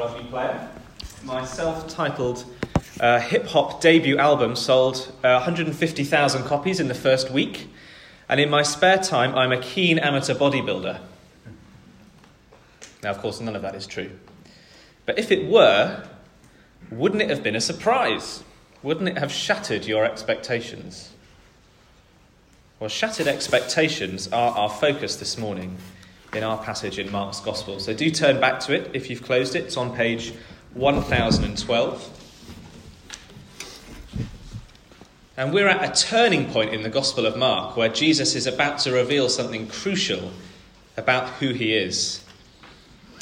rugby player. My self titled uh, hip hop debut album sold uh, 150,000 copies in the first week, and in my spare time, I'm a keen amateur bodybuilder. Now, of course, none of that is true. But if it were, wouldn't it have been a surprise? Wouldn't it have shattered your expectations? Well, shattered expectations are our focus this morning in our passage in Mark's Gospel. So do turn back to it if you've closed it. It's on page 1012. And we're at a turning point in the Gospel of Mark where Jesus is about to reveal something crucial about who he is.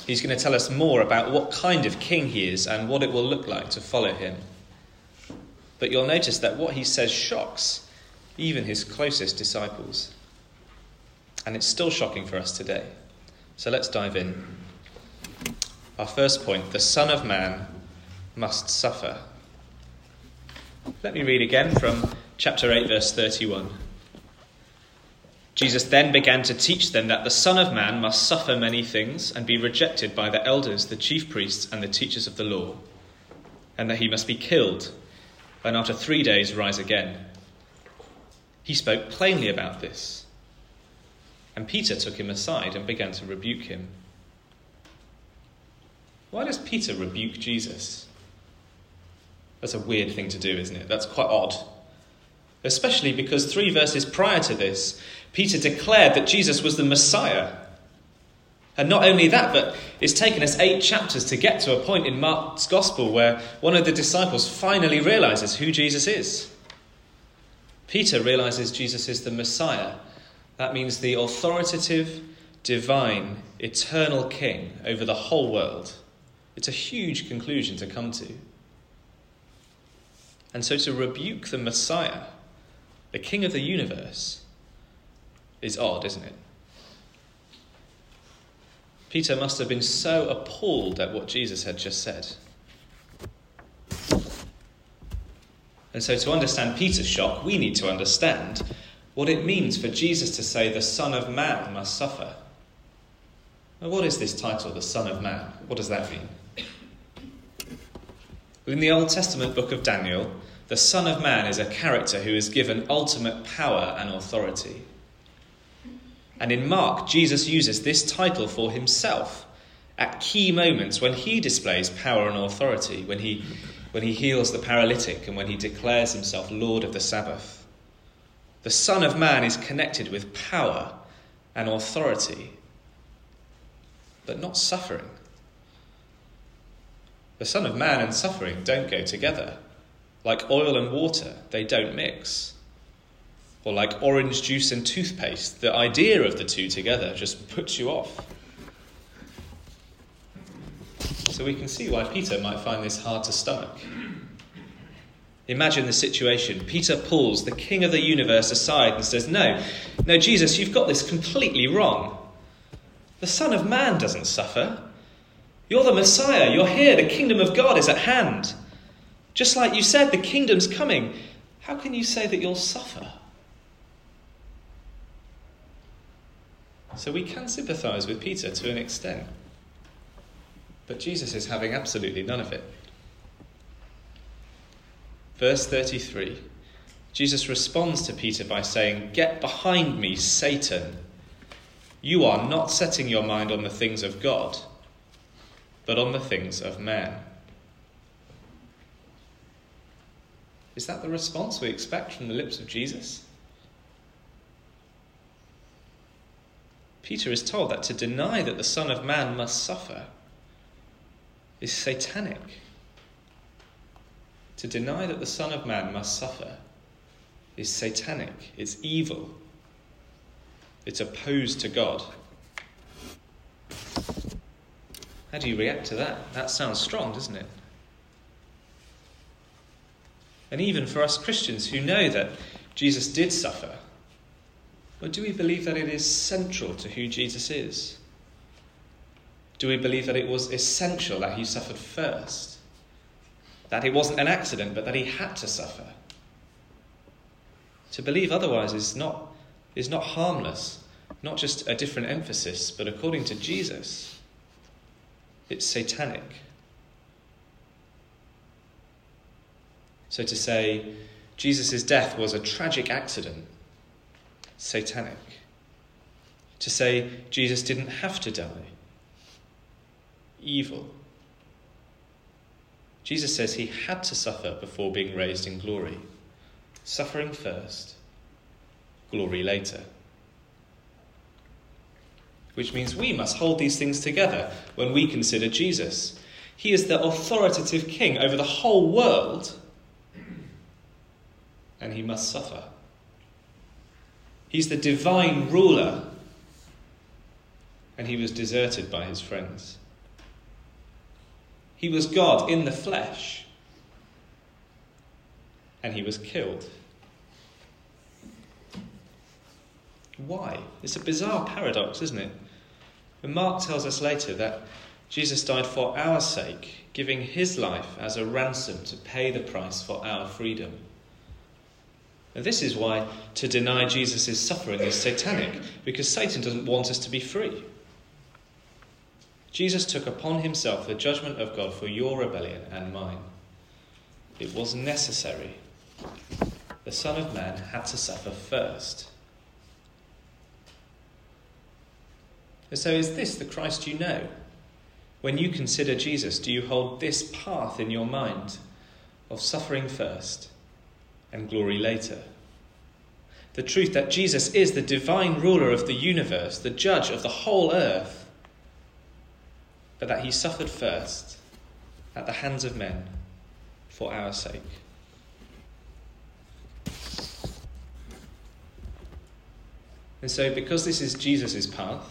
He's going to tell us more about what kind of king he is and what it will look like to follow him. But you'll notice that what he says shocks even his closest disciples. And it's still shocking for us today. So let's dive in. Our first point the Son of Man must suffer. Let me read again from chapter 8, verse 31. Jesus then began to teach them that the Son of Man must suffer many things and be rejected by the elders, the chief priests, and the teachers of the law, and that he must be killed, and after three days rise again. He spoke plainly about this. And Peter took him aside and began to rebuke him. Why does Peter rebuke Jesus? That's a weird thing to do, isn't it? That's quite odd. Especially because three verses prior to this, Peter declared that Jesus was the Messiah. And not only that, but it's taken us eight chapters to get to a point in Mark's Gospel where one of the disciples finally realizes who Jesus is. Peter realizes Jesus is the Messiah. That means the authoritative, divine, eternal King over the whole world. It's a huge conclusion to come to. And so to rebuke the Messiah, the King of the universe, is odd, isn't it? Peter must have been so appalled at what Jesus had just said. And so, to understand Peter's shock, we need to understand what it means for Jesus to say, The Son of Man must suffer. Now, what is this title, the Son of Man? What does that mean? In the Old Testament book of Daniel, the Son of Man is a character who is given ultimate power and authority. And in Mark, Jesus uses this title for himself at key moments when he displays power and authority, when he when he heals the paralytic and when he declares himself Lord of the Sabbath. The Son of Man is connected with power and authority, but not suffering. The Son of Man and suffering don't go together. Like oil and water, they don't mix. Or like orange juice and toothpaste, the idea of the two together just puts you off. So we can see why Peter might find this hard to stomach. Imagine the situation. Peter pulls the king of the universe aside and says, No, no, Jesus, you've got this completely wrong. The Son of Man doesn't suffer. You're the Messiah. You're here. The kingdom of God is at hand. Just like you said, the kingdom's coming. How can you say that you'll suffer? So we can sympathize with Peter to an extent. But Jesus is having absolutely none of it. Verse 33 Jesus responds to Peter by saying, Get behind me, Satan. You are not setting your mind on the things of God, but on the things of man. Is that the response we expect from the lips of Jesus? Peter is told that to deny that the Son of Man must suffer is satanic. To deny that the Son of Man must suffer is satanic, it's evil, it's opposed to God. How do you react to that? That sounds strong, doesn't it? And even for us Christians who know that Jesus did suffer, or do we believe that it is central to who Jesus is? Do we believe that it was essential that he suffered first? that it wasn't an accident, but that he had to suffer. To believe otherwise is not, is not harmless, not just a different emphasis, but according to Jesus, it's satanic. So to say Jesus' death was a tragic accident, satanic. To say Jesus didn't have to die, evil. Jesus says he had to suffer before being raised in glory. Suffering first, glory later. Which means we must hold these things together when we consider Jesus. He is the authoritative king over the whole world, and he must suffer. He's the divine ruler, and he was deserted by his friends. He was God in the flesh, and he was killed. Why? It's a bizarre paradox, isn't it? And Mark tells us later that Jesus died for our sake, giving his life as a ransom to pay the price for our freedom. And this is why to deny Jesus' suffering is satanic, because Satan doesn't want us to be free. Jesus took upon himself the judgment of God for your rebellion and mine. It was necessary. The Son of Man had to suffer first. So, is this the Christ you know? When you consider Jesus, do you hold this path in your mind of suffering first and glory later? The truth that Jesus is the divine ruler of the universe, the judge of the whole earth, but that he suffered first at the hands of men for our sake. And so, because this is Jesus' path,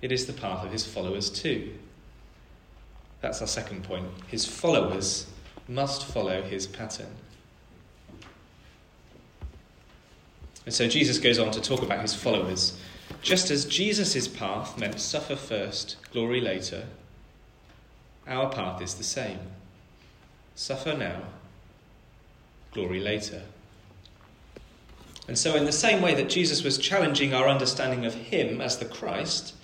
it is the path of his followers too. That's our second point. His followers must follow his pattern. And so Jesus goes on to talk about his followers just as Jesus' path meant suffer first, glory later, our path is the same. Suffer now, glory later. And so, in the same way that Jesus was challenging our understanding of him as the Christ,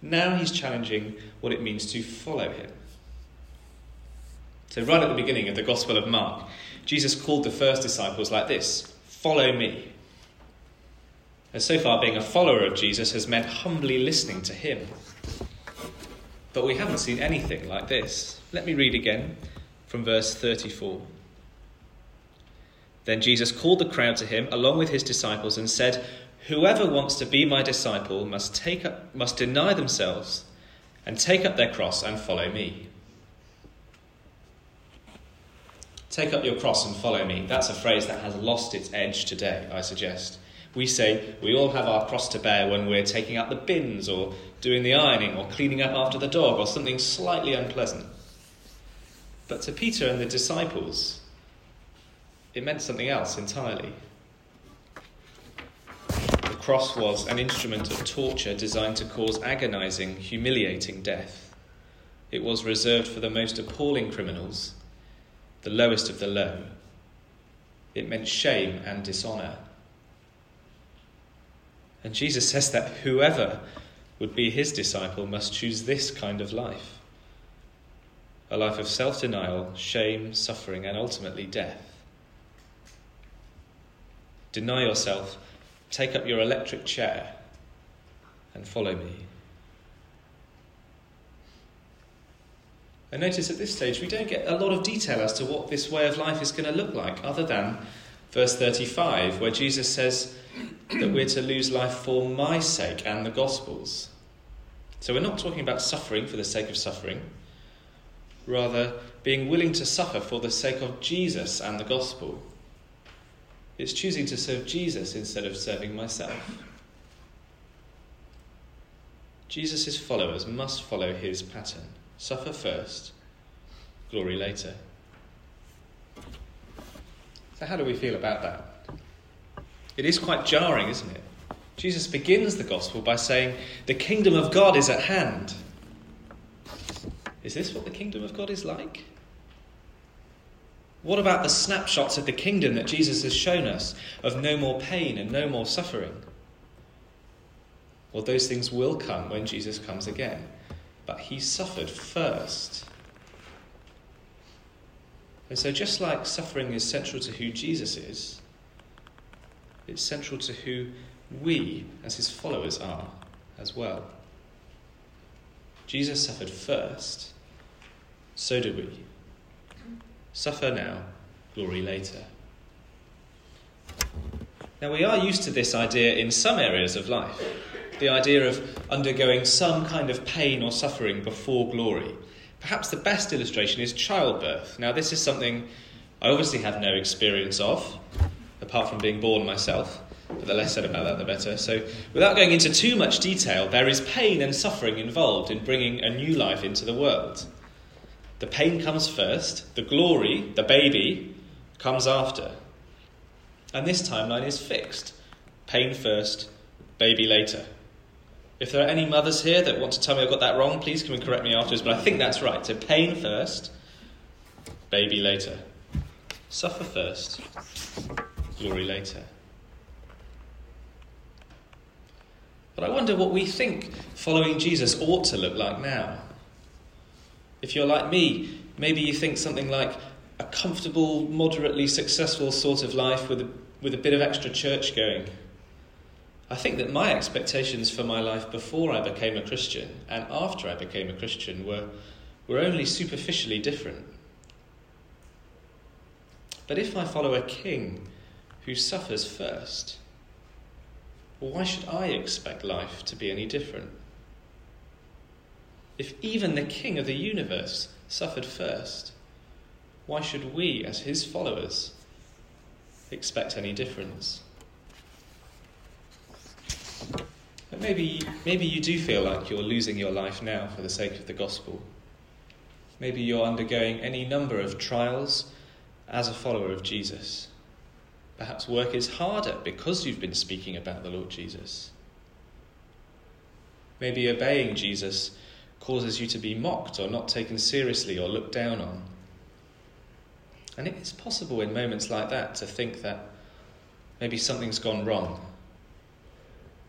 now he's challenging what it means to follow him. So, right at the beginning of the Gospel of Mark, Jesus called the first disciples like this Follow me. So far, being a follower of Jesus has meant humbly listening to him. But we haven't seen anything like this. Let me read again from verse 34. Then Jesus called the crowd to him along with his disciples and said, Whoever wants to be my disciple must, take up, must deny themselves and take up their cross and follow me. Take up your cross and follow me. That's a phrase that has lost its edge today, I suggest. We say we all have our cross to bear when we're taking out the bins or doing the ironing or cleaning up after the dog or something slightly unpleasant. But to Peter and the disciples, it meant something else entirely. The cross was an instrument of torture designed to cause agonizing, humiliating death. It was reserved for the most appalling criminals, the lowest of the low. It meant shame and dishonor. And Jesus says that whoever would be his disciple must choose this kind of life a life of self denial, shame, suffering, and ultimately death. Deny yourself, take up your electric chair, and follow me. And notice at this stage we don't get a lot of detail as to what this way of life is going to look like, other than verse 35, where Jesus says, that we're to lose life for my sake and the Gospel's. So we're not talking about suffering for the sake of suffering, rather, being willing to suffer for the sake of Jesus and the Gospel. It's choosing to serve Jesus instead of serving myself. Jesus' followers must follow his pattern suffer first, glory later. So, how do we feel about that? It is quite jarring, isn't it? Jesus begins the gospel by saying, The kingdom of God is at hand. Is this what the kingdom of God is like? What about the snapshots of the kingdom that Jesus has shown us of no more pain and no more suffering? Well, those things will come when Jesus comes again. But he suffered first. And so, just like suffering is central to who Jesus is, it's central to who we, as his followers, are as well. Jesus suffered first, so do we. Suffer now, glory later. Now, we are used to this idea in some areas of life the idea of undergoing some kind of pain or suffering before glory. Perhaps the best illustration is childbirth. Now, this is something I obviously have no experience of, apart from being born myself. But the less said about that, the better. So, without going into too much detail, there is pain and suffering involved in bringing a new life into the world. The pain comes first, the glory, the baby, comes after. And this timeline is fixed pain first, baby later. If there are any mothers here that want to tell me I've got that wrong, please come and correct me afterwards. But I think that's right. So pain first, baby later. Suffer first, glory later. But I wonder what we think following Jesus ought to look like now. If you're like me, maybe you think something like a comfortable, moderately successful sort of life with a, with a bit of extra church going I think that my expectations for my life before I became a Christian and after I became a Christian were, were only superficially different. But if I follow a king who suffers first, why should I expect life to be any different? If even the king of the universe suffered first, why should we, as his followers, expect any difference? But maybe, maybe you do feel like you're losing your life now for the sake of the gospel. Maybe you're undergoing any number of trials as a follower of Jesus. Perhaps work is harder because you've been speaking about the Lord Jesus. Maybe obeying Jesus causes you to be mocked or not taken seriously or looked down on. And it is possible in moments like that to think that maybe something's gone wrong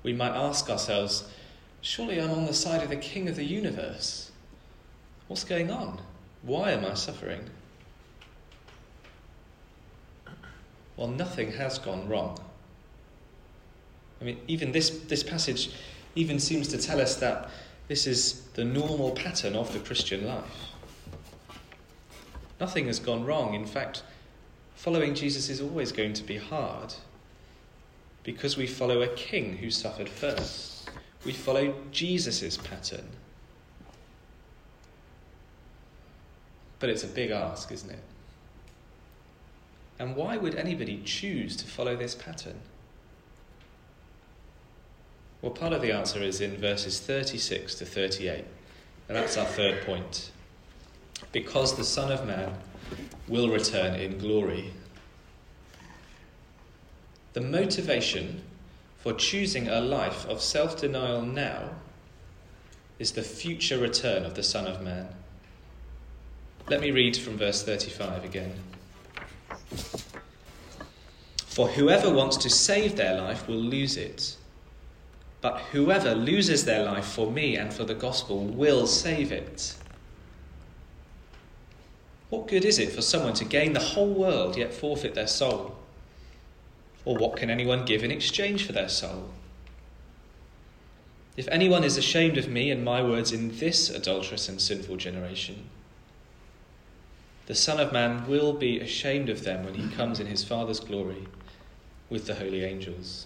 we might ask ourselves, surely I'm on the side of the King of the universe. What's going on? Why am I suffering? Well, nothing has gone wrong. I mean, even this, this passage even seems to tell us that this is the normal pattern of the Christian life. Nothing has gone wrong. In fact, following Jesus is always going to be hard because we follow a king who suffered first. We follow Jesus' pattern. But it's a big ask, isn't it? And why would anybody choose to follow this pattern? Well, part of the answer is in verses 36 to 38. And that's our third point. Because the Son of Man will return in glory the motivation for choosing a life of self denial now is the future return of the Son of Man. Let me read from verse 35 again. For whoever wants to save their life will lose it. But whoever loses their life for me and for the gospel will save it. What good is it for someone to gain the whole world yet forfeit their soul? Or what can anyone give in exchange for their soul? If anyone is ashamed of me and my words in this adulterous and sinful generation, the Son of Man will be ashamed of them when he comes in his Father's glory with the holy angels.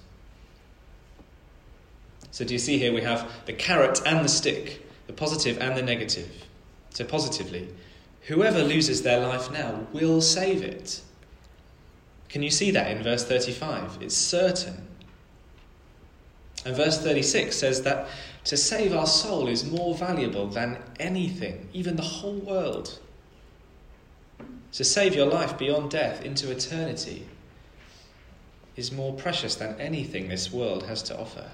So, do you see here we have the carrot and the stick, the positive and the negative. So, positively, whoever loses their life now will save it. Can you see that in verse 35? It's certain. And verse 36 says that to save our soul is more valuable than anything, even the whole world. To save your life beyond death into eternity is more precious than anything this world has to offer.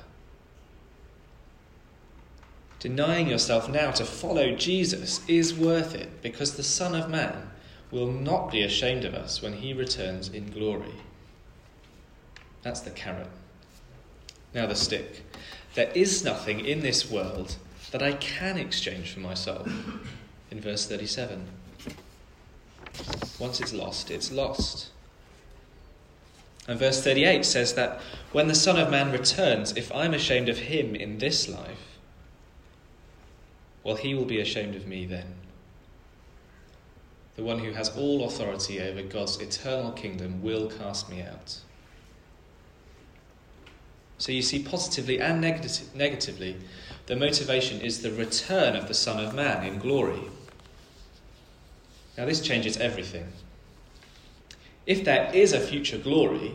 Denying yourself now to follow Jesus is worth it because the Son of Man will not be ashamed of us when he returns in glory. That's the carrot. Now, the stick. There is nothing in this world that I can exchange for my soul. In verse 37. Once it's lost, it's lost. And verse 38 says that when the Son of Man returns, if I'm ashamed of him in this life, well, he will be ashamed of me then. The one who has all authority over God's eternal kingdom will cast me out. So you see, positively and negatively, the motivation is the return of the Son of Man in glory. Now, this changes everything. If there is a future glory,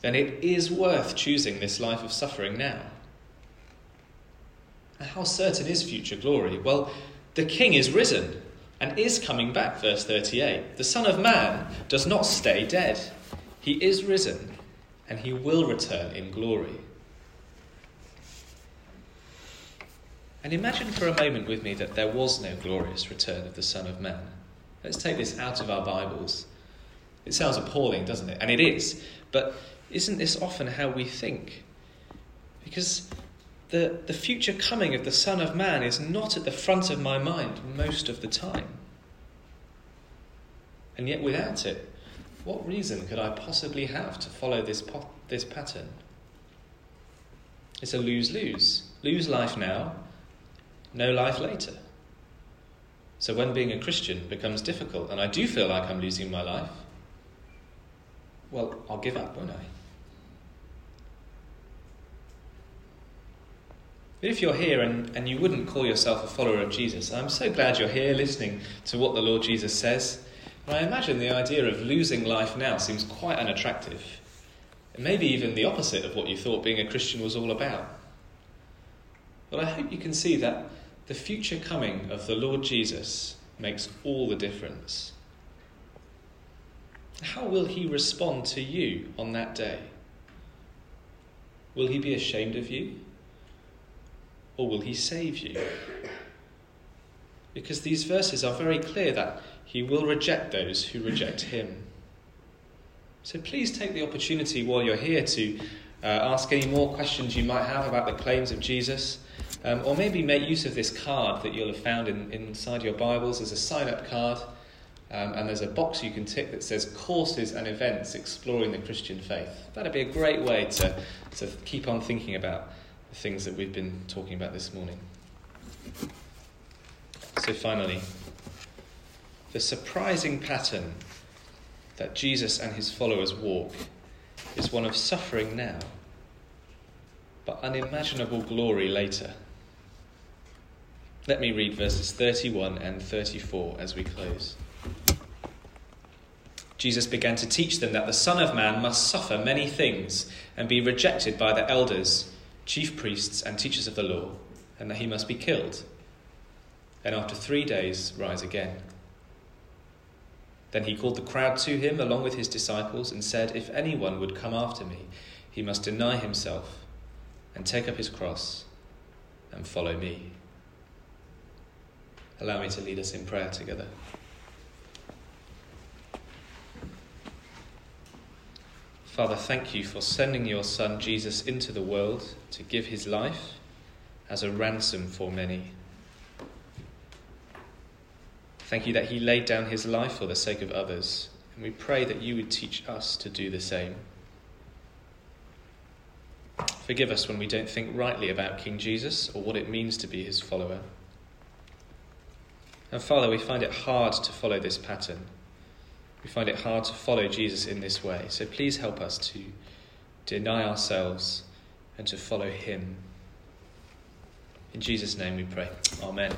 then it is worth choosing this life of suffering now. How certain is future glory? Well, the King is risen and is coming back, verse 38. The Son of Man does not stay dead, he is risen and he will return in glory. And imagine for a moment with me that there was no glorious return of the Son of Man. Let's take this out of our Bibles. It sounds appalling, doesn't it? And it is. But isn't this often how we think? Because the, the future coming of the Son of Man is not at the front of my mind most of the time. And yet, without it, what reason could I possibly have to follow this, po- this pattern? It's a lose lose. Lose life now, no life later. So when being a Christian becomes difficult and I do feel like I'm losing my life, well, I'll give up, won't I? But if you're here and, and you wouldn't call yourself a follower of Jesus, I'm so glad you're here listening to what the Lord Jesus says. And I imagine the idea of losing life now seems quite unattractive. And maybe even the opposite of what you thought being a Christian was all about. But I hope you can see that the future coming of the Lord Jesus makes all the difference. How will he respond to you on that day? Will he be ashamed of you? Or will he save you? Because these verses are very clear that he will reject those who reject him. So please take the opportunity while you're here to uh, ask any more questions you might have about the claims of Jesus. Um, or maybe make use of this card that you'll have found in, inside your Bibles as a sign up card. Um, and there's a box you can tick that says courses and events exploring the Christian faith. That'd be a great way to, to keep on thinking about the things that we've been talking about this morning. So, finally, the surprising pattern that Jesus and his followers walk is one of suffering now, but unimaginable glory later. Let me read verses 31 and 34 as we close. Jesus began to teach them that the Son of Man must suffer many things and be rejected by the elders, chief priests, and teachers of the law, and that he must be killed, and after three days rise again. Then he called the crowd to him along with his disciples and said, If anyone would come after me, he must deny himself and take up his cross and follow me. Allow me to lead us in prayer together. Father, thank you for sending your Son Jesus into the world to give his life as a ransom for many. Thank you that he laid down his life for the sake of others, and we pray that you would teach us to do the same. Forgive us when we don't think rightly about King Jesus or what it means to be his follower. And Father, we find it hard to follow this pattern. We find it hard to follow Jesus in this way. So please help us to deny ourselves and to follow him. In Jesus' name we pray. Amen.